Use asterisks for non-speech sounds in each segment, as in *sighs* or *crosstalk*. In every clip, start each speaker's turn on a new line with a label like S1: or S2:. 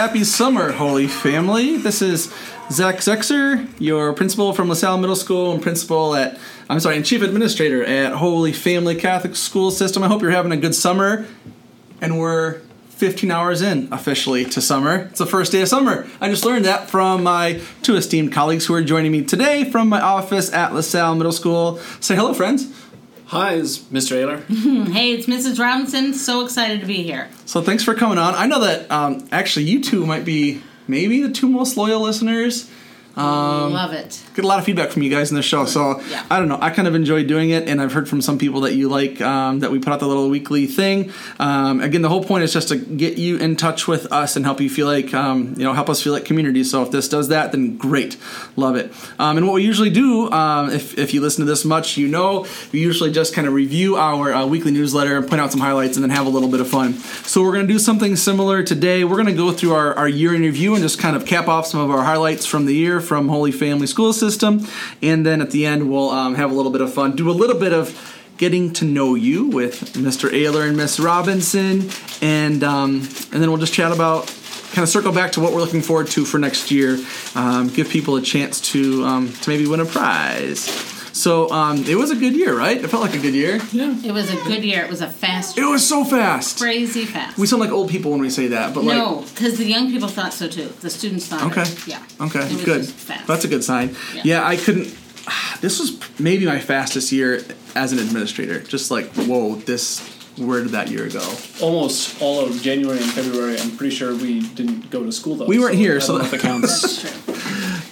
S1: Happy summer, Holy Family. This is Zach Zexer, your principal from LaSalle Middle School and principal at, I'm sorry, and chief administrator at Holy Family Catholic School System. I hope you're having a good summer. And we're 15 hours in officially to summer. It's the first day of summer. I just learned that from my two esteemed colleagues who are joining me today from my office at LaSalle Middle School. Say hello, friends.
S2: Hi, it's Mr. Ayler. *laughs*
S3: Hey, it's Mrs. Robinson. So excited to be here.
S1: So thanks for coming on. I know that um, actually you two might be maybe the two most loyal listeners. Um,
S3: Love it.
S1: get a lot of feedback from you guys in the show. So
S3: Yeah.
S1: I don't know. I kind of enjoy doing it, and I've heard from some people that you like um, that we put out the little weekly thing. Um, again, the whole point is just to get you in touch with us and help you feel like um, you know help us feel like community. So if this does that, then great, love it. Um, and what we usually do, um, if if you listen to this much, you know, we usually just kind of review our uh, weekly newsletter and point out some highlights, and then have a little bit of fun. So we're gonna do something similar today. We're gonna go through our, our year in review and just kind of cap off some of our highlights from the year from Holy Family School System, and then at the end we'll um, have a little bit of fun, do a little bit of getting to know you with Mr. Ayler and Miss Robinson, and um, and then we'll just chat about kind of circle back to what we're looking forward to for next year, um, give people a chance to um, to maybe win a prize. So um, it was a good year, right? It felt like a good year.
S2: Yeah.
S3: It was a good year. It was a fast,
S1: It was so fast.
S3: crazy fast.
S1: We sound like old people when we say that, but like
S3: no, because the young people thought so too. The students thought
S1: Okay.
S3: it. Yeah.
S1: Okay,
S3: It was
S1: good.
S3: just fast.
S1: That's a good sign. Yeah.
S3: Yeah.
S1: I couldn't. *sighs* This was maybe my fastest year as an administrator. Just like, whoa, this. Where did that year go?
S2: Almost all of January and February. I'm pretty sure we didn't go to school though.
S1: We weren't here,
S2: I
S1: so
S2: don't know if counts.
S3: That's true.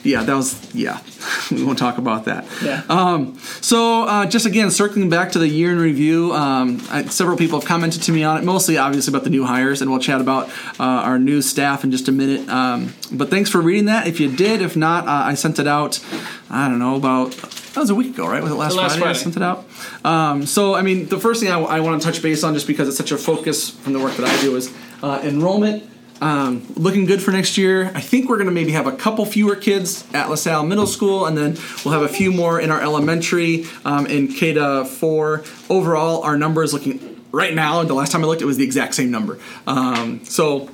S1: Yeah, that was. Yeah, *laughs* we won't talk about that.
S2: yeah.
S1: Um, so, uh, just again, circling back to the year in review, um, I, several people have commented to me on it, mostly obviously about the new hires, and we'll chat about uh, our new staff in just a minute. Um, but thanks for reading that. If you did, if not, uh, I sent it out, I don't know, about, that was a week ago, right? Was it last,
S2: Last
S1: Friday, I sent it out? Um, so, I mean, the first thing I, I want to touch base on, just because it's such a focus from the work that I do, is uh, enrollment. Um, looking good for next year. I think we're going to maybe have a couple fewer kids at LaSalle Middle School, and then we'll have a few more in our elementary um, in K to four. Overall, our number is looking right now. The last time I looked, it was the exact same number. Um, so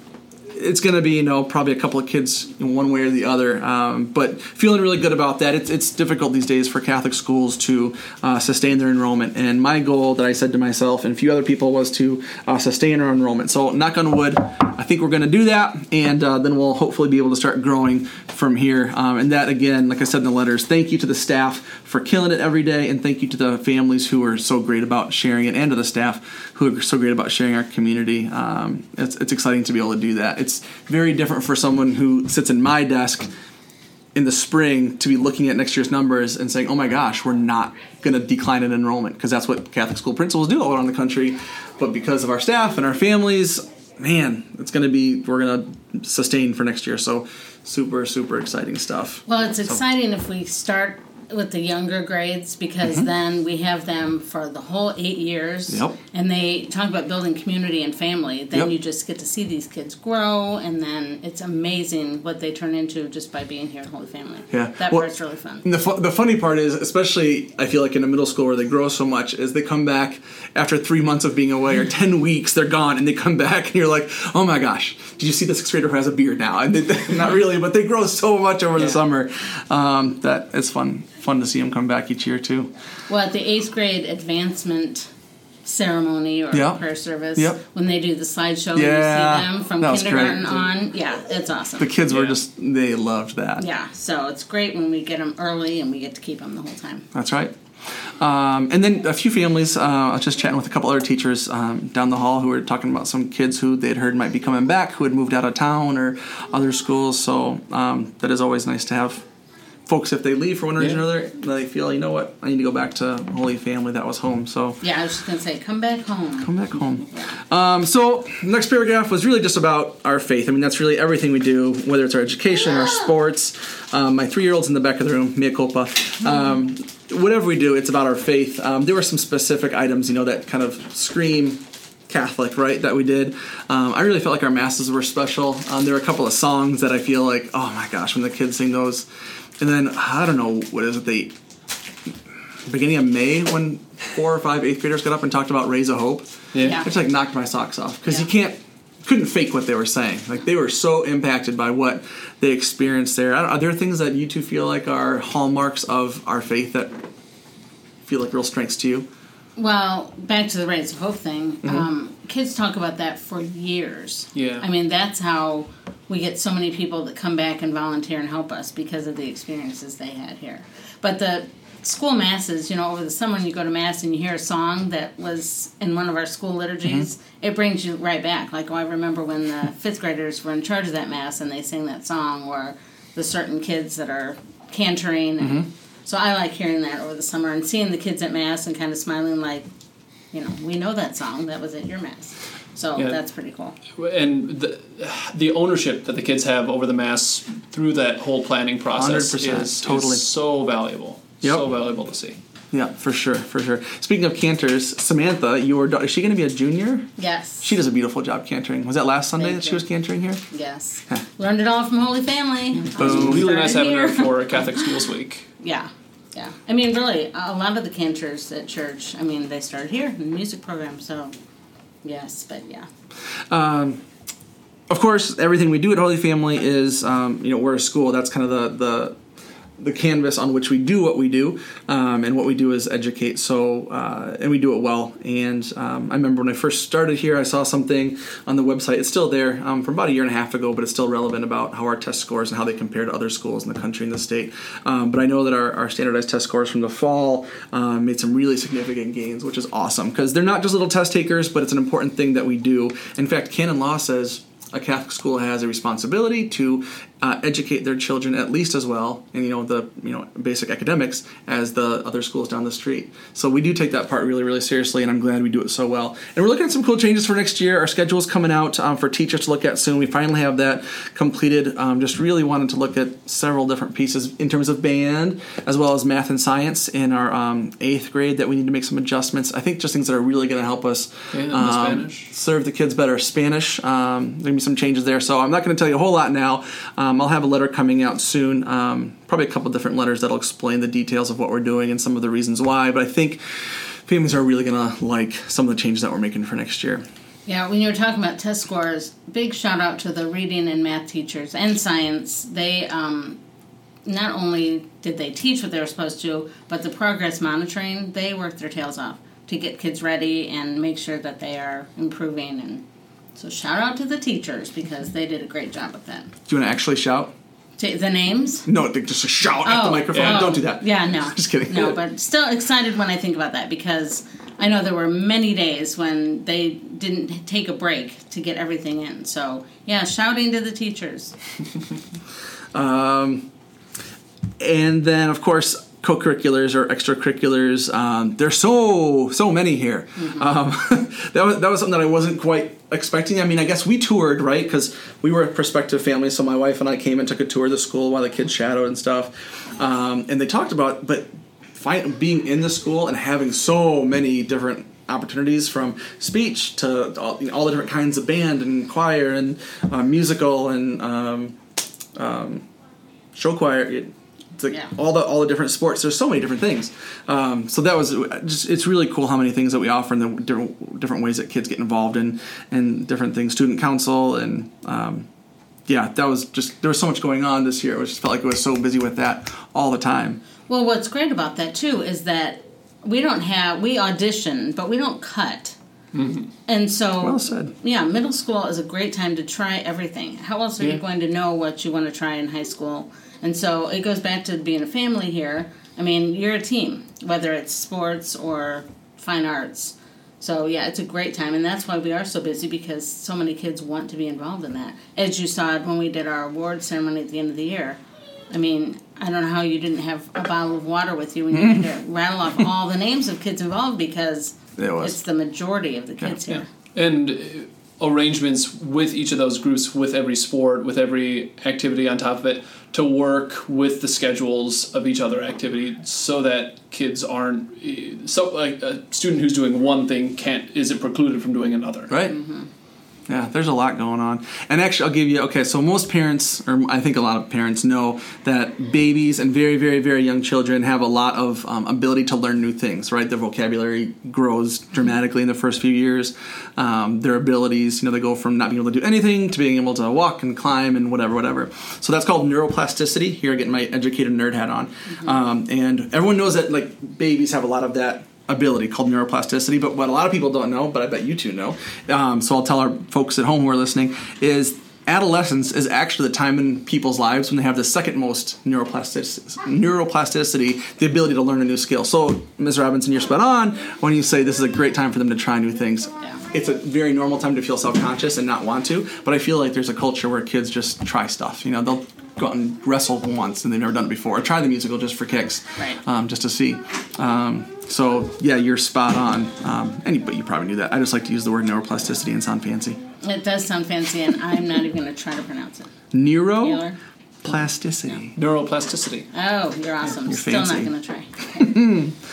S1: it's going to be you know probably a couple of kids in one way or the other um, but feeling really good about that it's, it's difficult these days for catholic schools to uh, sustain their enrollment and my goal that i said to myself and a few other people was to uh, sustain our enrollment so knock on wood i think we're going to do that and uh, then we'll hopefully be able to start growing from here. Um, and that again like i said in the letters thank you to the staff for killing it every day and thank you to the families who are so great about sharing it and to the staff who are so great about sharing our community. Um, it's, it's exciting to be able to do that. It's very different for someone who sits in my desk in the spring to be looking at next year's numbers and saying, "Oh my gosh, we're not going to decline in enrollment," because that's what Catholic school principals do all around the country. But because of our staff and our families, man, it's going to be we're going to sustain for next year. So super super exciting stuff.
S3: Well, it's exciting if we start with the younger grades because then we have them for the whole eight years.
S1: Mm-hmm. Yep.
S3: And they talk about building community and family. Then
S1: Yep.
S3: you just get to see these kids grow, and then it's amazing what they turn into just by being here in Holy Family.
S1: Yeah.
S3: That
S1: Well,
S3: part's really fun.
S1: The, fu- the funny part is, especially I feel like in a middle school where they grow so much, is they come back after three months of being away or 10 weeks, they're gone and they come back and you're like, oh my gosh, did you see the sixth grader who has a beard now? And they, *laughs* not really, but they grow so much over the summer um, that it's fun fun to see them come back each year too.
S3: Well, at the eighth grade advancement ceremony or
S1: Yep.
S3: prayer service,
S1: Yep.
S3: when they do the slideshow,
S1: Yeah,
S3: and you see them from kindergarten
S1: great.
S3: on. Yeah, it's awesome.
S1: The kids were just, they loved that.
S3: yeah, so it's great when we get them early and we get to keep them the whole time.
S1: That's right. Um, and then a few families, uh, I was just chatting with a couple other teachers um, down the hall who were talking about some kids who they'd heard might be coming back who had moved out of town or other schools. So um, that is always nice to have folks, if they leave for one reason or another, they feel, you know what, I need to go back to Holy Family. That was home. So
S3: Yeah, I was just gonna say, come back home.
S1: come back home. Um, so next paragraph was really just about our faith. I mean, that's really everything we do, whether it's our education, our sports. Um, my three-year-old's in the back of the room, mea culpa. Um, whatever we do, it's about our faith. Um, there were some specific items, you know, that kind of scream Catholic, right? That we did. Um, I really felt like our masses were special. Um, there were a couple of songs that I feel like, oh my gosh, when the kids sing those, and then I don't know what is it they beginning of May when four or five eighth graders got up and talked about Rays of Hope.
S2: Yeah.
S3: Yeah.
S1: It just like knocked my socks off because you can't couldn't fake what they were saying. Like they were so impacted by what they experienced there. I don't- Are there things that you two feel like are hallmarks of our faith that feel like real strengths to you?
S3: Well, back to the Rays of Hope thing. Um, kids talk about that for years.
S2: Yeah.
S3: I mean, that's how we get so many people that come back and volunteer and help us because of the experiences they had here. But the school masses, you know, over the summer when you go to mass and you hear a song that was in one of our school liturgies, mm-hmm. it brings you right back. Like, oh, I remember when the *laughs* fifth graders were in charge of that mass and they sing that song, or the certain kids that are cantering. And mm-hmm. So I like hearing that over the summer and seeing the kids at mass and kind of smiling like, you know, we know that song. That was at your mass. So
S2: Yeah.
S3: that's pretty cool.
S2: and the, the ownership that the kids have over the mass through that whole planning process
S1: 100%,
S2: is,
S1: totally.
S2: is so valuable.
S1: Yep.
S2: So valuable to see.
S1: Yeah, for sure, for sure. Speaking of cantors, Samantha, your daughter, is she going to be a junior?
S3: Yes.
S1: She does a beautiful job cantering. Was that last Sunday
S3: Thank
S1: that she was cantering here?
S3: Yes.
S1: Huh.
S3: Learned it all from Holy Family.
S1: Boom.
S2: Really nice
S3: Started
S2: having her for a Catholic Schools Week.
S3: Yeah. Yeah. I mean, really, a lot of the cantors at church, I mean, they started here in the music program. So, yes, but yeah.
S1: Um, Of course, everything we do at Holy Family is, um, you know, we're a school. That's kind of the the the canvas on which we do what we do, um, and what we do is educate. So, uh, and we do it well. And um, I remember when I first started here, I saw something on the website. It's still there um, from about a year and a half ago, but it's still relevant about how our test scores and how they compare to other schools in the country and the state. Um, but I know that our, our standardized test scores from the fall um, made some really significant gains, which is awesome because they're not just little test takers, but it's an important thing that we do. In fact, canon law says a Catholic school has a responsibility to uh, educate their children at least as well, and you know the you know basic academics as the other schools down the street. So we do take that part really really seriously, and I'm glad we do it so well. And we're looking at some cool changes for next year. Our schedule is coming out um, for teachers to look at soon. We finally have that completed. Um, just really wanted to look at several different pieces in terms of band as well as math and science in our um, eighth grade that we need to make some adjustments. I think just things that are really going to help us
S2: Yeah,
S1: um, serve the kids better. Spanish, um, there's gonna be some changes there. So I'm not going to tell you a whole lot now. Um, I'll have a letter coming out soon. Um, probably a couple different letters that'll explain the details of what we're doing and some of the reasons why. But I think families are really going to like some of the changes that we're making for next year.
S3: Yeah, when you were talking about test scores, big shout out to the reading and math teachers and science. They um, not only did they teach what they were supposed to, but the progress monitoring, they worked their tails off to get kids ready and make sure that they are improving. And so shout out to the teachers because they did a great job with that.
S1: Do you want to actually shout?
S3: The names?
S1: No, just a shout at the oh, microphone.
S3: oh,
S1: Don't do that.
S3: Yeah, no. *laughs*
S1: Just kidding.
S3: No, but still excited when I think about that because I know there were many days when they didn't take a break to get everything in. So, yeah, shouting to the teachers. *laughs*
S1: Um, and then of course co-curriculars or extracurriculars. Um, there's so so many here. Um, *laughs* that, was, that was something that i wasn't quite expecting. I mean i guess we toured right? Because we were a prospective family so my wife and i came and took a tour of the school while the kids shadowed and stuff. Um, and they talked about but find, being in the school and having so many different opportunities from speech to all, you know, all the different kinds of band and choir and uh, musical and um, show choir. It, it's like
S3: Yeah.
S1: all the all the different sports. There's so many different things. Um, so that was just it's really cool how many things that we offer and the different different ways that kids get involved in and different things. Student council and um, yeah, that was just there was so much going on this year. It just felt like it was so busy with that all the time.
S3: Well, what's great about that, too, is that we don't have, we audition, but we don't cut. And so,
S1: Well said.
S3: yeah, middle school is a great time to try everything. How else are
S2: Yeah.
S3: you going to know what you want to try in high school? And so it goes back to being a family here. I mean, you're a team, whether it's sports or fine arts. So yeah, it's a great time, and that's why we are so busy because so many kids want to be involved in that. As you saw it when we did our award ceremony at the end of the year. I mean, I don't know how you didn't have a bottle of water with you when you had to *laughs* rattle off all the names of kids involved because
S1: It was.
S3: it's the majority of the kids
S2: Yeah.
S3: here.
S2: And uh, arrangements with each of those groups, with every sport, with every activity on top of it, to work with the schedules of each other activity so that kids aren't so like a student who's doing one thing can't isn't precluded from doing another.
S1: Right. Mm-hmm. Yeah, there's a lot going on. And actually, I'll give you okay, so most parents, or I think a lot of parents, know that babies and very, very, very young children have a lot of um, ability to learn new things, right? Their vocabulary grows dramatically in the first few years. Um, their abilities, you know, they go from not being able to do anything to being able to walk and climb and whatever, whatever. So that's called neuroplasticity. Here, getting my educated nerd hat on. Um, and everyone knows that, like, babies have a lot of that ability called neuroplasticity. But what a lot of people don't know, but I bet you two know, um, so I'll tell our folks at home who are listening, is adolescence is actually the time in people's lives when they have the second most neuroplasticity, neuroplasticity the ability to learn a new skill. So, Ms. Robinson, you're spot on when you say this is a great time for them to try new things.
S3: Yeah.
S1: It's a very normal time to feel self-conscious and not want to, but I feel like there's a culture where kids just try stuff. You know, they'll go out and wrestle once and they've never done it before, or try the musical just for kicks,
S3: Right.
S1: um, just to see. Um, so yeah, you're spot on. Um, and but you probably knew that. I just like to use the word neuroplasticity and sound fancy.
S3: It does sound fancy, and I'm not even going to try to pronounce it.
S1: Neuroplasticity.
S3: Taylor?
S2: Neuroplasticity.
S3: Oh, you're awesome.
S1: You're
S3: Still
S1: fancy.
S3: not going to try. *laughs*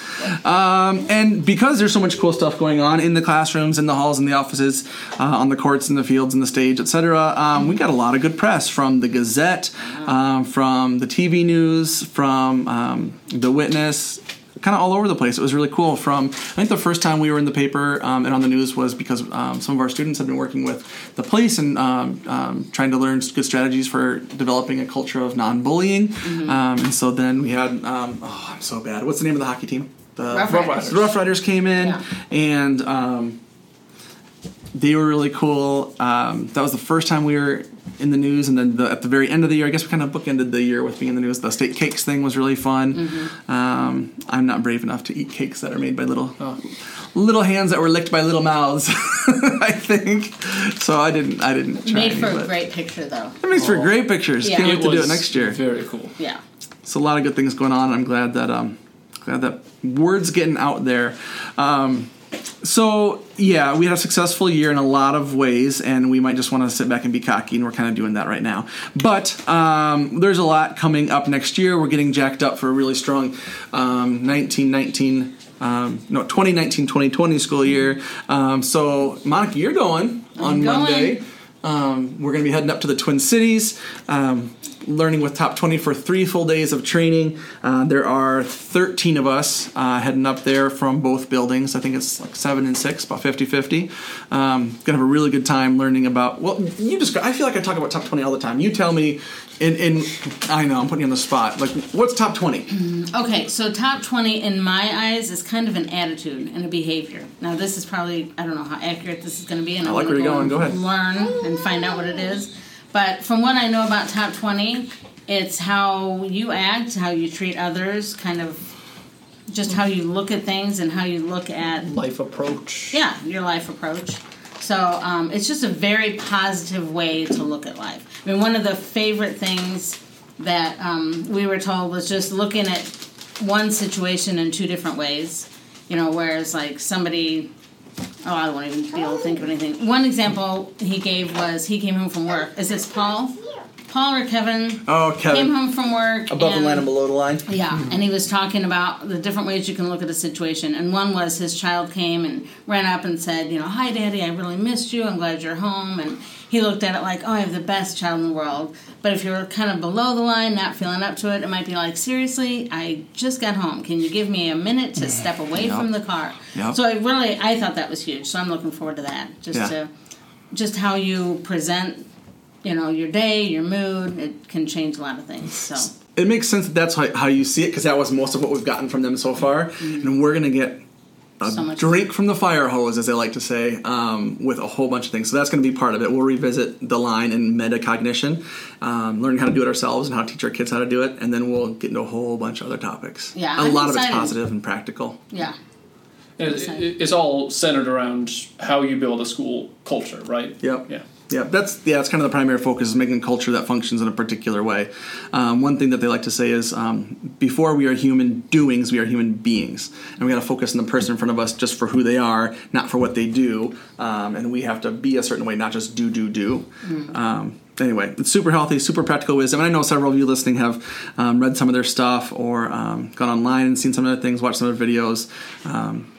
S1: And because there's so much cool stuff going on in the classrooms, in the halls, in the offices, uh, on the courts, in the fields, in the stage, etc., um, we got a lot of good press from the Gazette, um, from the TV news, from um, the Witness. Kind of all over the place. It was really cool. From I think the first time we were in the paper um, and on the news was because um, some of our students had been working with the police and um, um, trying to learn good strategies for developing a culture of non-bullying. Um, and so then we had um, oh, I'm so bad. What's the name of the hockey team? The
S3: Rough Riders.
S1: the Rough Riders came in,
S3: Yeah.
S1: and um, they were really cool. Um, that was the first time we were in the news, and then the, at the very end of the year, I guess we kind of bookended the year with being in the news. The state cakes thing was really fun.
S3: Mm-hmm.
S1: Um, I'm not brave enough to eat cakes that are made by little little hands that were licked by little mouths. *laughs* I think so. I didn't. I didn't try.
S3: Made
S1: any,
S3: for a great picture, though.
S1: It makes for great pictures.
S3: Yeah.
S1: Can't wait
S3: It
S1: to do it next year.
S2: Very cool.
S3: Yeah.
S1: So a lot of good things going on. I'm glad that um, glad that word's getting out there. Um, so yeah, we had a successful year in a lot of ways, and we might just want to sit back and be cocky, and we're kind of doing that right now. But um, there's a lot coming up next year. We're getting jacked up for a really strong um, 1919. Um, no, 2019-2020 school year. Um, so, Monica, you're going on
S3: going.
S1: Monday. Um, we're going to be heading up to the Twin Cities, um, learning with Top 20 for three full days of training. Uh, there are 13 of us uh, heading up there from both buildings. I think it's like seven and six, about 50 50. Um, going to have a really good time learning about, well, you describe, I feel like I talk about Top 20 all the time. You tell me, in, in I know, I'm putting you on the spot. Like, what's Top 20?
S3: Okay, so top 20 in my eyes is kind of an attitude and a behavior. Now, this is probably, I don't know how accurate this is going to be, and I,
S1: like
S3: want
S1: where you're
S3: go,
S1: going.
S3: and
S1: Go ahead.
S3: learn and find out what it is. But from what I know about top 20, it's how you act, how you treat others, kind of just how you look at things and how you look at
S2: Life approach.
S3: yeah, your life approach. So um, it's just a very positive way to look at life. I mean, one of the favorite things that um, we were told was just looking at one situation in two different ways. You know, whereas like somebody, oh, I won't even be able to think of anything. One example he gave was he came home from work. Is this Paul? Paul or Kevin?
S1: Oh, Kevin.
S3: Came home from work.
S1: Above the line and below the line.
S3: yeah, mm-hmm. and he was talking about the different ways you can look at a situation. And one was his child came and ran up and said, you know, hi, Daddy, I really missed you. I'm glad you're home. And he looked at it like, oh, I have the best child in the world. But if you're kind of below the line, not feeling up to it, it might be like, seriously, I just got home. Can you give me a minute to step away
S1: Yep.
S3: from the car?
S1: Yep.
S3: So I really, I thought that was huge. So I'm looking forward to that. Just
S1: Yeah.
S3: to, just how you present, you know, your day, your mood, it can change a lot of things. So.
S1: it makes sense that that's how, how you see it because that was most of what we've gotten from them so far mm-hmm. and we're going to get a
S3: So much
S1: drink from the fire hose as they like to say um, with a whole bunch of things so that's going to be part of it we'll revisit the line in metacognition um, learning how to do it ourselves and how to teach our kids how to do it and then we'll get into a whole bunch of other topics
S3: Yeah,
S1: a
S3: I'm
S1: lot of it's positive and practical
S3: Yeah.
S2: It, it- it's all centered around how you build a school culture, right?
S1: Yep.
S2: Yeah.
S1: Yeah, that's yeah, that's kind of the primary focus is making a culture that functions in a particular way. Um, one thing that they like to say is, um, before we are human doings, we are human beings, and we got to focus on the person in front of us just for who they are, not for what they do, um, and we have to be a certain way, not just do do do. Um, anyway, it's super healthy, super practical wisdom. And I know several of you listening have um, read some of their stuff or um, gone online and seen some of their things, watched some of their videos. Um,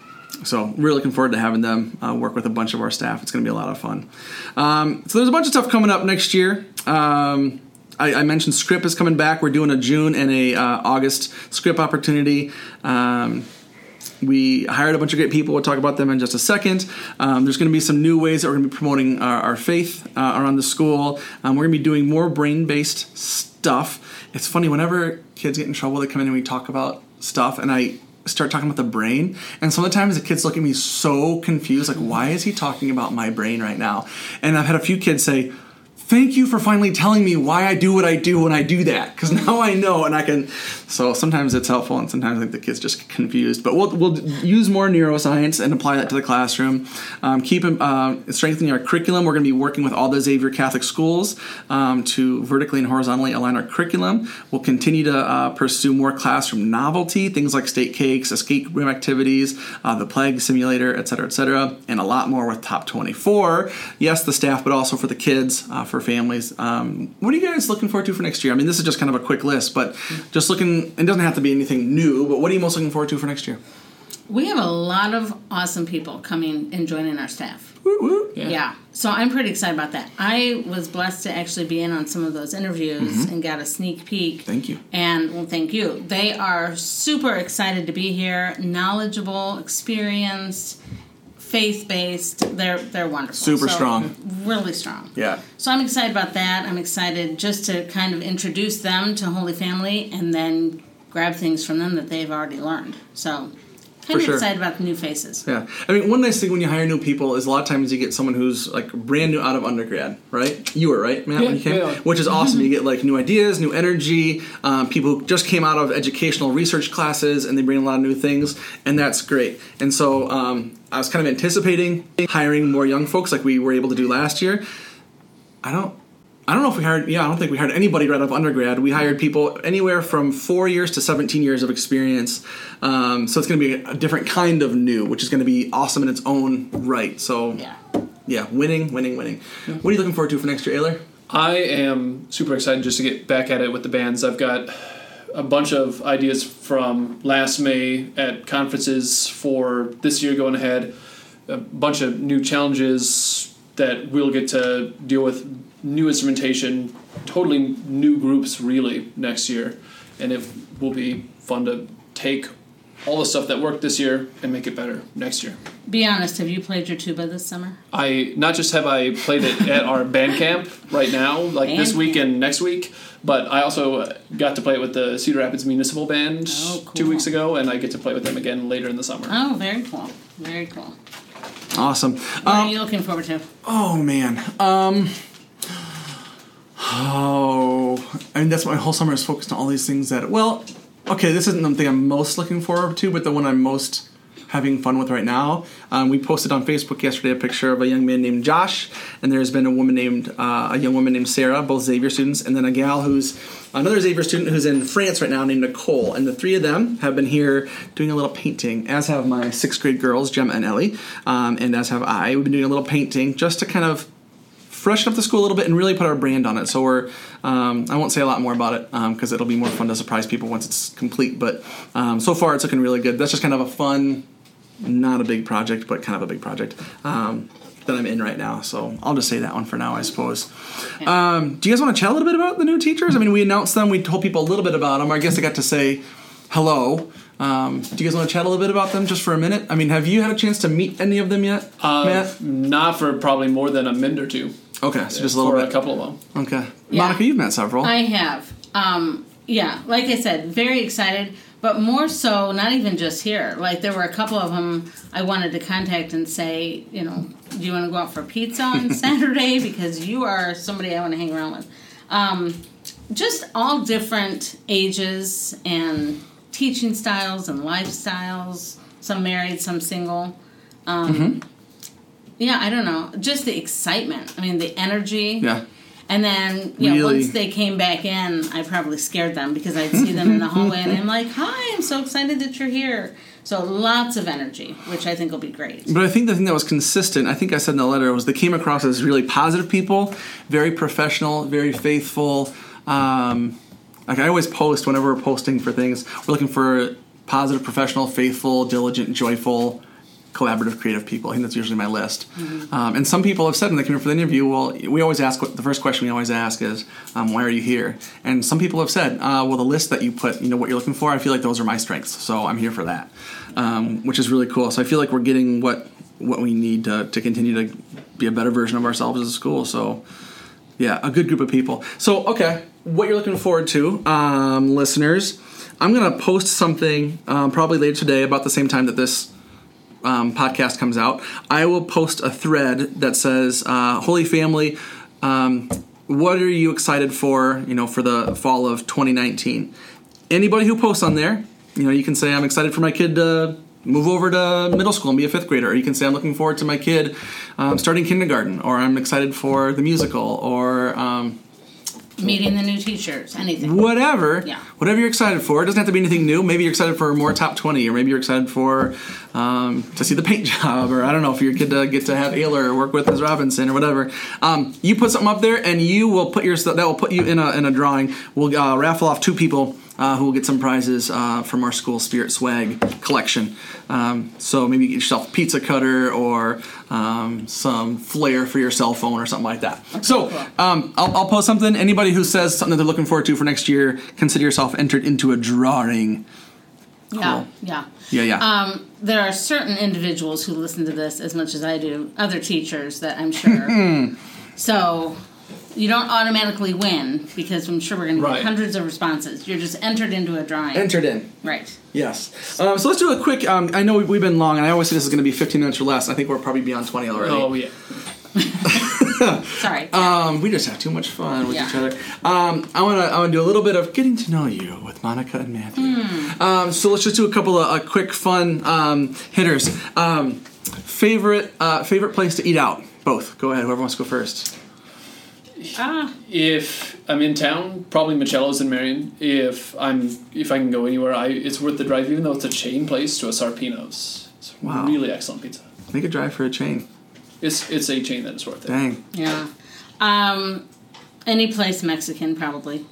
S1: so we're looking forward to having them uh, work with a bunch of our staff. It's going to be a lot of fun. Um, so there's a bunch of stuff coming up next year. Um, I, I, mentioned Script is coming back. We're doing a June and a uh, August Script opportunity. Um, we hired a bunch of great people. We'll talk about them in just a second. Um, there's going to be some new ways that we're going to be promoting our, our faith uh, around the school. Um, we're going to be doing more brain based stuff. It's funny, whenever kids get in trouble, they come in and we talk about stuff, and I start talking about the brain and some of the times the kids look at me so confused like why is he talking about my brain right now? And i've had a few kids say thank you for finally telling me why I do what I do when I do that because *laughs* now I know and I can. So sometimes it's helpful and sometimes I think the kids just get confused. But we'll, we'll use more neuroscience and apply that to the classroom. Um, keep uh, strengthening our curriculum. We're going to be working with all the Xavier Catholic schools um, to vertically and horizontally align our curriculum. We'll continue to uh, pursue more classroom novelty, things like state cakes, escape room activities, uh, the plague simulator, et cetera, et cetera, and a lot more with Top 20 for. Yes, the staff, but also for the kids, uh, for families. Um, what are you guys looking forward to for next year? I mean, this is just kind of a quick list, but just looking, it doesn't have to be anything new, but what are you most looking forward to for next year?
S3: We have a lot of awesome people coming and joining our staff.
S1: Woo, woo.
S3: Yeah. yeah. So I'm pretty excited about that. I was blessed to actually be in on some of those interviews mm-hmm. and got a sneak peek.
S1: Thank you.
S3: And well, thank you. They are super excited to be here, knowledgeable, experienced, faith based. They're they're wonderful.
S1: Super
S3: so,
S1: strong.
S3: Really strong.
S1: Yeah.
S3: So I'm excited about that. I'm excited just to kind of introduce them to Holy Family and then grab things from them that they've already learned. So kind of sure. excited about the new faces.
S1: Yeah, I mean, one nice thing when you hire new people is a lot of times you get someone who's like brand new out of undergrad, right? You were right, Matt,
S2: yeah,
S1: when you came,
S2: yeah.
S1: which is awesome. you get like new ideas, new energy. Um, people who just came out of educational research classes and they bring a lot of new things, and that's great. And so um, I was kind of anticipating hiring more young folks like we were able to do last year. I don't I don't know if we hired. Yeah, I don't think we hired anybody right out of undergrad. We hired people anywhere from four years to 17 years of experience. Um, so it's going to be a different kind of new, which is going to be awesome in its own right. So
S3: yeah,
S1: yeah, winning, winning, winning. What are you looking forward to for next year, Ayler?
S2: I am super excited just to get back at it with the bands. I've got a bunch of ideas from last May at conferences for this year going ahead. A bunch of new challenges that we'll get to deal with. New instrumentation, totally new groups really next year, and it will be fun to take all the stuff that worked this year and make it better next year.
S3: Be honest, have you played your tuba this summer?
S2: I not just have I played it at our *laughs* band camp right now, like band this week and next week, but I also got to play it with the Cedar Rapids Municipal Band
S3: oh, cool.
S2: two weeks ago, and I get to play with them again later in the summer.
S3: Oh, very cool, very cool.
S1: Awesome.
S3: What um, are you looking forward to?
S1: Oh man. Um, oh, I mean that's my whole summer is focused on all these things that well okay, this isn't the thing I'm most looking forward to, but the one I'm most having fun with right now. Um, we posted on Facebook yesterday a picture of a young man named Josh, and there's been a woman named uh, a young woman named Sarah, both Xavier students, and then a gal who's another Xavier student who's in France right now named Nicole. And the three of them have been here doing a little painting, as have my sixth grade girls, Gemma and Ellie, um, and as have I. We've been doing a little painting just to kind of freshen up the school a little bit and really put our brand on it. So we're, um, I won't say a lot more about it because um, it'll be more fun to surprise people once it's complete. But um, so far, it's looking really good. That's just kind of a fun, not a big project, but kind of a big project um, that I'm in right now. So I'll just say that one for now, I suppose. Um, do you guys want to chat a little bit about the new teachers? I mean, we announced them. We told people a little bit about them. I guess I got to say hello. Um, do you guys want to chat a little bit about them just for a minute? I mean, have you had a chance to meet any of them yet,
S2: uh,
S1: Matt?
S2: Not for probably more than a minute or two.
S1: Okay, so just a little bit.
S2: a couple of them.
S1: Okay, yeah. Monica, you've met several.
S3: I have. Um, yeah, like I said, very excited, but more so, not even just here. Like there were a couple of them I wanted to contact and say, you know, do you want to go out for pizza on *laughs* Saturday because you are somebody I want to hang around with. Um, just all different ages and teaching styles and lifestyles. Some married, some single. Um, mm-hmm yeah, I don't know. Just the excitement. I mean, the energy.
S1: Yeah.
S3: And then, yeah, really? once they came back in, I probably scared them because I'd see them in the hallway and I'm like, hi, I'm so excited that you're here. So lots of energy, which I think will be great.
S1: But I think the thing that was consistent, I think I said in the letter, was they came across as really positive people, very professional, very faithful. Um, like I always post whenever we're posting for things, we're looking for positive, professional, faithful, diligent, joyful collaborative, creative people. I think that's usually my list. Um, and some people have said when they come for the interview, well, we always ask what the first question we always ask is, um, why are you here? And some people have said, uh, well, the list that you put, you know, what you're looking for, I feel like those are my strengths, so I'm here for that, um, which is really cool. So I feel like we're getting what what we need to, to continue to be a better version of ourselves as a school. So yeah, a good group of people. So, okay, what you're looking forward to, um, listeners? I'm gonna post something um, probably later today about the same time that this um, podcast comes out. I will post a thread that says, uh, "Holy Family, um, what are you excited for? You know, for the fall of 2019." Anybody who posts on there, you know, you can say, "I'm excited for my kid to." Move over to middle school and be a fifth grader. Or you can say, I'm looking forward to my kid um, starting kindergarten, or I'm excited for the musical, or um,
S3: Meeting the new teachers, anything.
S1: whatever.
S3: Yeah.
S1: Whatever you're excited for. It doesn't have to be anything new. Maybe you're excited for more top 20, or maybe you're excited for um, to see the paint *laughs* job, or I don't know, for your kid to get to have Ayler or work with Ms. Robinson or whatever. Um, you put something up there, and you will put your that will put you in a in a drawing. We'll uh, raffle off two people. Uh, who will get some prizes uh, from our school spirit swag collection? Um, so maybe get yourself a pizza cutter or um, some flair for your cell phone or something like that. so
S3: cool.
S1: um, I'll, I'll post something. Anybody who says something that they're looking forward to for next year, consider yourself entered into a drawing.
S3: Yeah, yeah.
S1: Yeah, yeah.
S3: Um, there are certain individuals who listen to this as much as I do, other teachers that I'm sure. *laughs* So you don't automatically win because I'm sure we're going to
S2: Right.
S3: get hundreds of responses. You're just entered into a drawing.
S1: entered in.
S3: right.
S1: Yes. Um, so let's do a quick. Um, I know we've been long, and I always say this is going to be 15 minutes or less. I think we're probably beyond 20 already.
S2: Oh yeah. *laughs*
S3: Sorry.
S1: Um, we just have too much fun with
S3: Yeah.
S1: each other. Um, I want to I want to do a little bit of getting to know you with Monica and Matthew. Um, so let's just do a couple of uh, quick fun um, hitters. Um, favorite uh, favorite place to eat out? Both. Go ahead. Whoever wants to go first.
S3: Ah,
S2: If I'm in town, probably Michello's in Marion. If I'm if I can go anywhere, I it's worth the drive, even though it's a chain place to a Sarpino's. It's
S1: Wow.
S2: really excellent pizza.
S1: Make a drive for a chain.
S2: It's it's a chain that is worth it.
S1: Dang.
S3: yeah. Um, any place Mexican probably.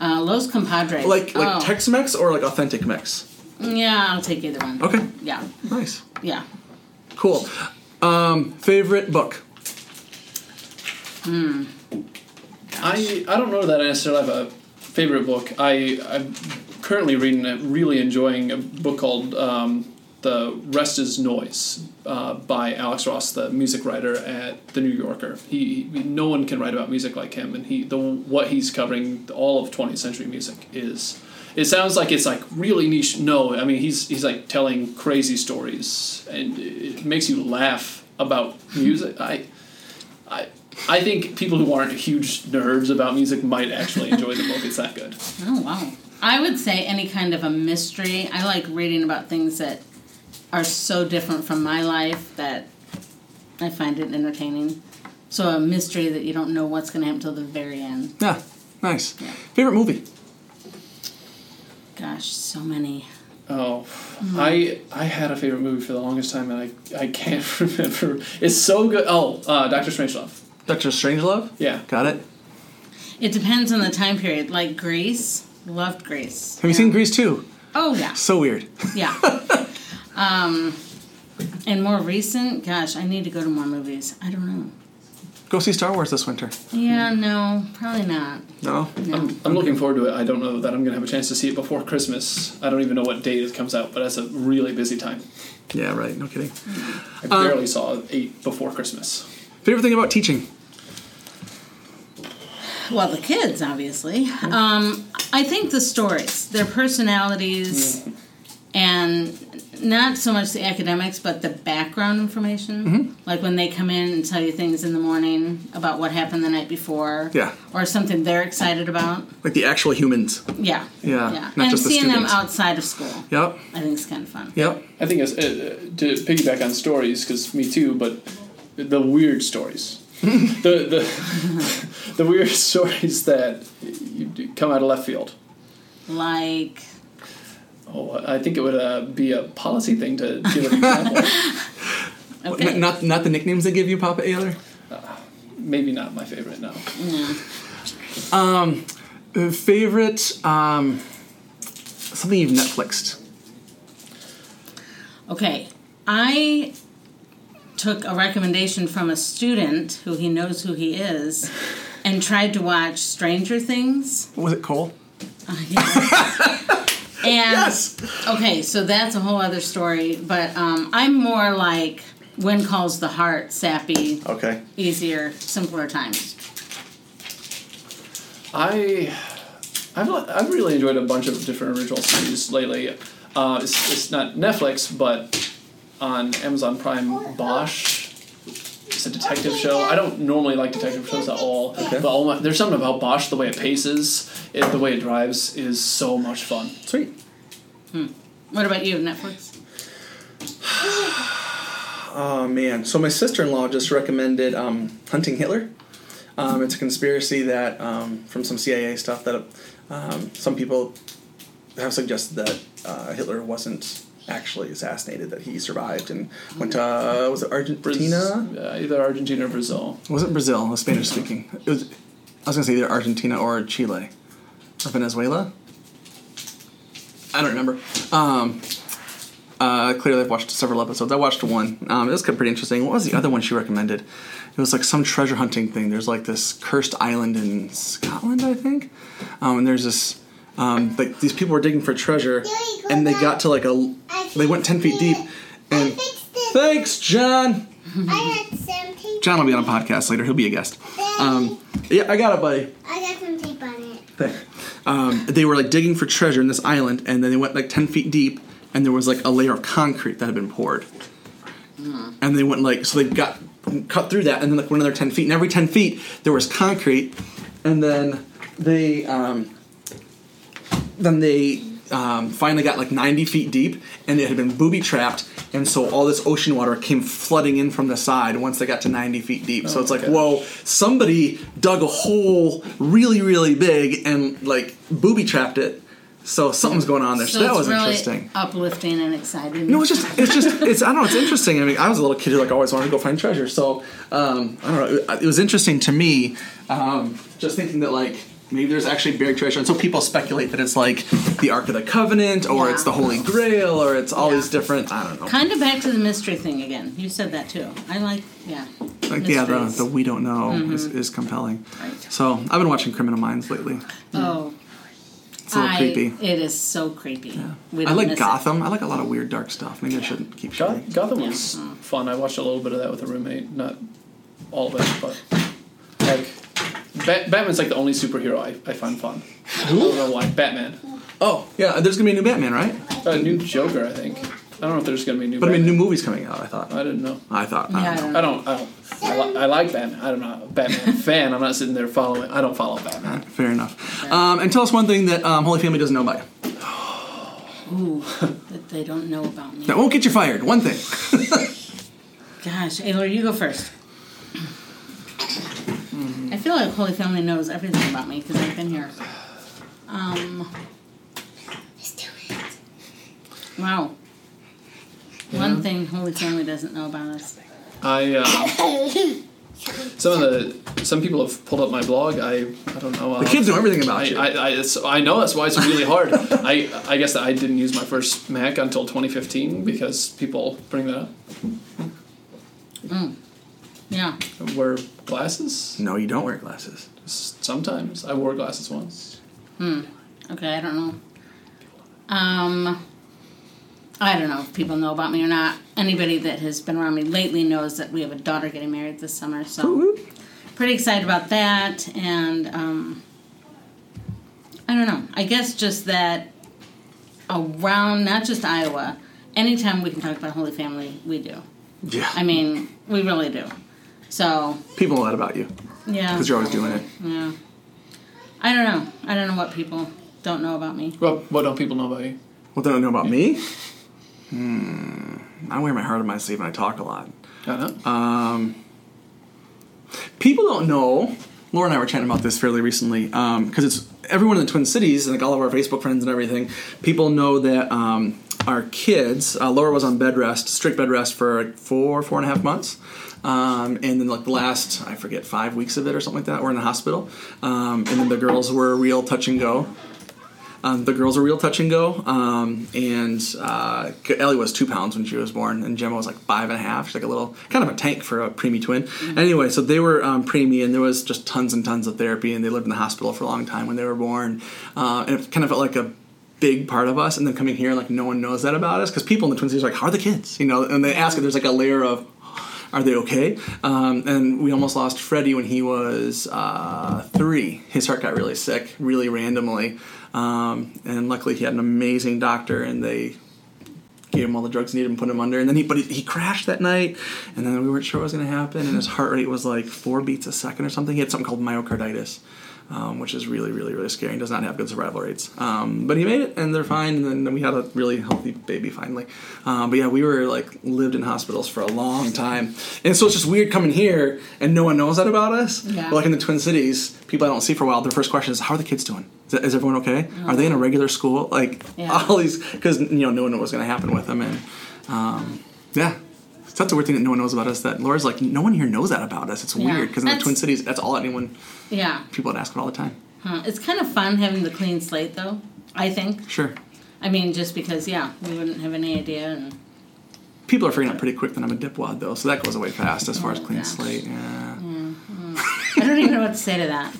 S3: Uh, Los Compadres.
S1: Like like
S3: oh.
S1: Tex-Mex or like authentic Mex.
S3: Yeah, I'll take either one.
S1: Okay.
S3: Yeah,
S1: Nice.
S3: yeah.
S1: Cool. Um, favorite book.
S2: I I don't know that I necessarily have a favorite book. I I'm currently reading a really enjoying a book called um, The Rest Is Noise uh, by Alex Ross, the music writer at the New Yorker. He, he no one can write about music like him, and he the what he's covering all of 20th century music is. It sounds like it's like really niche. No, I mean he's he's like telling crazy stories, and it makes you laugh about music. I. I, I think people who aren't huge nerds about music might actually enjoy the book. It's that good.
S3: Oh wow. I would say any kind of a mystery. I like reading about things that are so different from my life that I find it entertaining. So a mystery that you don't know what's going to happen till the very end.
S1: Yeah. Nice.
S3: Yeah.
S1: Favorite movie.
S3: Gosh, so many.
S2: Oh, I I had a favorite movie for the longest time, and I I can't *laughs* remember. It's so good. Oh, uh, Doctor Strangelove.
S1: Doctor Strangelove.
S2: Yeah.
S1: Got it.
S3: It depends on the time period. Like Grease, loved Grease.
S1: Have you seen Grease 2?
S3: Oh yeah,
S1: So weird.
S3: yeah. *laughs* um, and more recent, gosh, I need to go to more movies. I don't know.
S1: Go see Star Wars this winter.
S3: Yeah, no, probably not.
S1: No?
S3: No.
S2: I'm, I'm looking forward to it. I don't know that I'm gonna have a chance to see it before Christmas. I don't even know what date it comes out, but that's a really busy time.
S1: Yeah, right. No kidding.
S2: I barely saw eight before Christmas.
S1: Favorite thing about teaching?
S3: Well, the kids, obviously. Um, I think the stories, their personalities, and not so much the academics, but the background information. Like when they come in and tell you things in the morning about what happened the night before.
S1: Yeah.
S3: Or something they're excited about.
S1: Like the actual humans.
S3: Yeah.
S1: Yeah,
S3: Yeah.
S1: not
S3: and
S1: just the
S3: seeing them outside of school,
S1: Yep.
S3: I think it's kind of fun.
S1: Yep.
S2: I think it's, uh, to piggyback on stories, because me too, but the weird stories. *laughs* the, the, *laughs* the weird *laughs* stories that you come out of left field.
S3: Like,
S2: Oh, I think it would uh, be a policy thing to give an example. *laughs*
S3: okay.
S1: N- not not the nicknames they give you, Papa Ayler?
S2: Maybe not my favorite, no.
S3: Yeah.
S1: Uh, Favorite um, something you've Netflixed.
S3: Okay. I took a recommendation from a student who he knows who he is and tried to watch Stranger Things.
S1: Was it Cole? *laughs*
S3: And
S1: Yes.
S3: okay, so that's a whole other story. But um, I'm more like when calls the heart, sappy,
S1: Okay.
S3: easier, simpler times.
S2: I, I've, I've really enjoyed a bunch of different original series lately. Uh, it's, it's not Netflix, but on Amazon Prime, Bosch. It's a detective show. I don't normally like detective shows at all, but all my, there's something about Bosch, the way it paces, it, the way it drives, is so much fun.
S1: Sweet.
S3: What about you, Netflix? *sighs*
S1: Oh man! So my sister-in-law just recommended um, Hunting Hitler. Um, it's a conspiracy that um, from some CIA stuff that um, some people have suggested that uh, Hitler wasn't actually assassinated; that he survived and went to uh, was it
S2: Braz-
S1: Argentina?
S2: uh, either Argentina or Brazil.
S1: Was it Brazil. It was Spanish speaking. It was. I was gonna say either Argentina or Chile, or Venezuela. I don't remember. Um, uh, clearly, I've watched several episodes. I watched one. Um, it was kind of pretty interesting. What was the other one she recommended? It was like some treasure hunting thing. There's like this cursed island in Scotland, I think. Um, and there's this. Um, like these people were digging for treasure, and they got to like a. They went ten feet deep, and thanks, John.
S4: I had some tape.
S1: John will be on a podcast later. He'll be a guest. Um, yeah, I got it, buddy.
S4: I got some tape on it.
S1: There. Um, they were like digging for treasure in this island, and then they went like ten feet deep, and there was like a layer of concrete that had been poured. And they went like so they got cut through that, and then like went another ten feet, and every ten feet there was concrete, and then they um, then they um, finally got like 90 feet deep and it had been booby trapped and so all this ocean water came flooding in from the side once they got to 90 feet deep so it's like
S2: gosh.
S1: whoa somebody dug a hole really really big and like booby trapped it so something's going on there so, that was
S3: really
S1: interesting
S3: uplifting and exciting.
S1: no, it's just, it's just, it's. I don't know. It's interesting. I mean, I was a little kid who like always wanted to go find treasure. So um, I don't know. It, it was interesting to me, um, just thinking that like maybe there's actually buried treasure, and so people speculate that it's like the Ark of the Covenant, or
S3: Yeah.
S1: it's the Holy Grail, or it's all
S3: Yeah.
S1: these different. I don't know.
S3: Kind of back to the mystery thing again. You said that too. I like, yeah.
S1: Like yeah, the,
S3: mysteries.
S1: the we don't know mm-hmm. is, is compelling.
S3: Right.
S1: So I've been watching Criminal Minds lately.
S3: Oh,
S1: It's a little
S3: I,
S1: creepy.
S3: It is so creepy. We
S1: I like
S3: miss it.
S1: Gotham. I like a lot of weird dark stuff. Maybe I shouldn't keep showing.
S2: Goth- Gotham was fun. I watched a little bit of that with a roommate. Not all of it, but like Bat- Batman's like the only superhero I, I find fun. I don't know why. Batman.
S1: Oh yeah, there's gonna be a new Batman, right?
S2: A new Joker, I think. I don't know if there's gonna be a new.
S1: But I mean, new
S2: Batman.
S1: movies coming out. I thought.
S2: I didn't know.
S1: I thought.
S3: Yeah,
S1: I
S3: I
S1: don't know.
S2: I don't. I don't. I, li- I like Batman. I don't know. Batman *laughs* fan. I'm not sitting there following. I don't follow Batman.
S1: Fair enough. Um, and tell us one thing that um, Holy Family doesn't know about you.
S3: Ooh, that they don't know about me.
S1: That won't get you fired. One thing. *laughs*
S3: Gosh, Ayler, you go first. I feel like Holy Family knows everything about me because I've been here. Um,
S4: Let's do it.
S3: wow. One thing Holy Family doesn't know about us.
S2: I. Uh, *laughs* some of the some people have pulled up my blog. I I don't know. Uh,
S1: The kids know everything about
S2: I,
S1: you.
S2: I, I, it's, I know that's why it's really hard. *laughs* I I guess that I didn't use my first Mac until 2015 because people bring that up.
S3: Yeah.
S2: I wear glasses.
S1: no, you don't wear glasses.
S2: Sometimes I wore glasses once. Hmm.
S3: Okay, I don't know. Um, I don't know if people know about me or not. Anybody that has been around me lately knows that we have a daughter getting married this summer, so pretty excited about that. And um, I don't know. I guess just that around not just Iowa, anytime we can talk about Holy Family, we do.
S1: Yeah.
S3: I mean, we really do. So
S1: People know that about you
S3: yeah,
S1: because you're always doing it.
S3: yeah. I don't know. I don't know what people don't know about me.
S2: Well, what don't people know about you?
S1: What they don't know about me? *laughs* Hmm. I wear my heart on my sleeve and I talk a lot.
S2: I don't.
S1: Um, people don't know. Laura and I were chatting about this fairly recently because it's everyone in the Twin Cities and like all of our Facebook friends and everything. People know that um, our kids. Uh, Laura was on bed rest, strict bed rest for like four, four and a half months. Um, and then like the last, I forget, five weeks of it or something like that, we're in the hospital. Um, and then the girls were real touch and go. Um, the girls were real touch and go, um, and uh, Ellie was two pounds when she was born, and Gemma was like five and a half. She's like a little kind of a tank for a preemie twin. Anyway, so they were um, preemie, and there was just tons and tons of therapy, and they lived in the hospital for a long time when they were born, uh, and it kind of felt like a big part of us and then coming here and like no one knows that about us because people in the twin cities are like how are the kids? You know and they ask if there's like a layer of are they okay? Um, and we almost lost freddie when he was uh, three. His heart got really sick really randomly. Um, and luckily he had an amazing doctor and they gave him all the drugs he needed and put him under. And then he but he crashed that night and then we weren't sure what was going to happen and his heart rate was like four beats a second or something. He had something called myocarditis um, which is really, really, really scary. and does not have good survival rates. Um, but he made it, and they're fine. And then we had a really healthy baby finally. Um, but yeah, we were like lived in hospitals for a long time, and so it's just weird coming here and no one knows that about us.
S3: Yeah.
S1: But like in the Twin Cities, people I don't see for a while, their first question is, "How are the kids doing? Is, is everyone okay? Are they in a regular school? Like
S3: Yeah. *laughs*
S1: all these because you know no one knew what was going to happen with them, and um, yeah." So that's a weird thing that no one knows about us. That Laura's like, no one here knows that about us. It's
S3: Yeah.
S1: weird because in the Twin Cities, that's all anyone
S3: Yeah.
S1: people would ask about all the time.
S3: Huh. It's kind of fun having the clean slate, though. I think.
S1: Sure.
S3: I mean, just because, yeah, we wouldn't have any idea. And
S1: People are figuring out pretty quick that I'm a dipwad though, so that goes away fast as far as
S3: Oh,
S1: clean
S3: gosh.
S1: slate. Yeah. Mm-hmm.
S3: I don't even know what to say to that.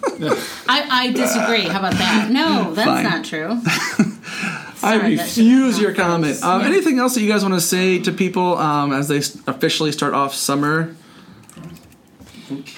S3: *laughs* I, I disagree. How about that? No, that's
S1: Fine.
S3: not true. *laughs*
S1: I
S3: Sorry,
S1: refuse your comment. Um,
S3: Yeah.
S1: Anything else that you guys want to say to people um, as they officially start off summer?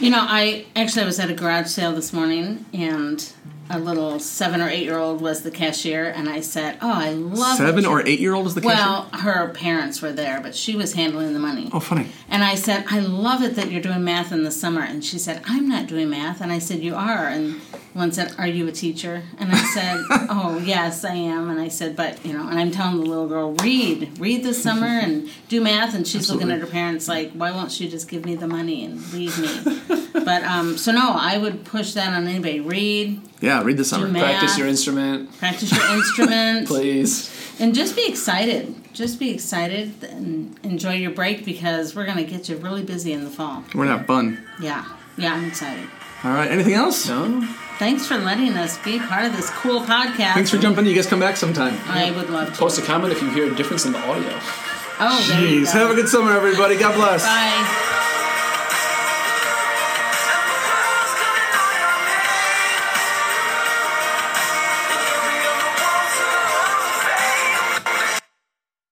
S3: You know, I actually I was at a garage sale this morning, and a little seven or eight year old was the cashier, and I said, "Oh, I love
S1: Seven or eight year old is the cashier?
S3: Well, her parents were there, but she was handling the money.
S1: Oh, funny.
S3: And I said, I love it that you're doing math in the summer. And she said, I'm not doing math. And I said, You are. And one said, Are you a teacher? And I said, *laughs* Oh, yes, I am. And I said, But, you know, and I'm telling the little girl, read, read this summer and do math. And she's looking at her parents like, Why won't she just give me the money and leave me? *laughs* but, um, so no, I would push that on anybody. Read,
S1: Yeah, read the summer.
S3: math.
S2: Practice your instrument,
S3: practice your instrument, *laughs*
S2: please.
S3: and just be excited. Just be excited and enjoy your break because we're going to get you really busy in the fall.
S1: We're gonna have fun.
S3: Yeah, yeah, I'm excited.
S1: All right. Anything else?
S2: No?
S3: Thanks for letting us be part of this cool podcast.
S1: Thanks for jumping. in. You guys come back sometime.
S3: I would love to.
S2: Post a comment if you hear a difference in the audio.
S3: Oh,
S1: Jeez. Have a good summer, everybody. God bless.
S3: Bye.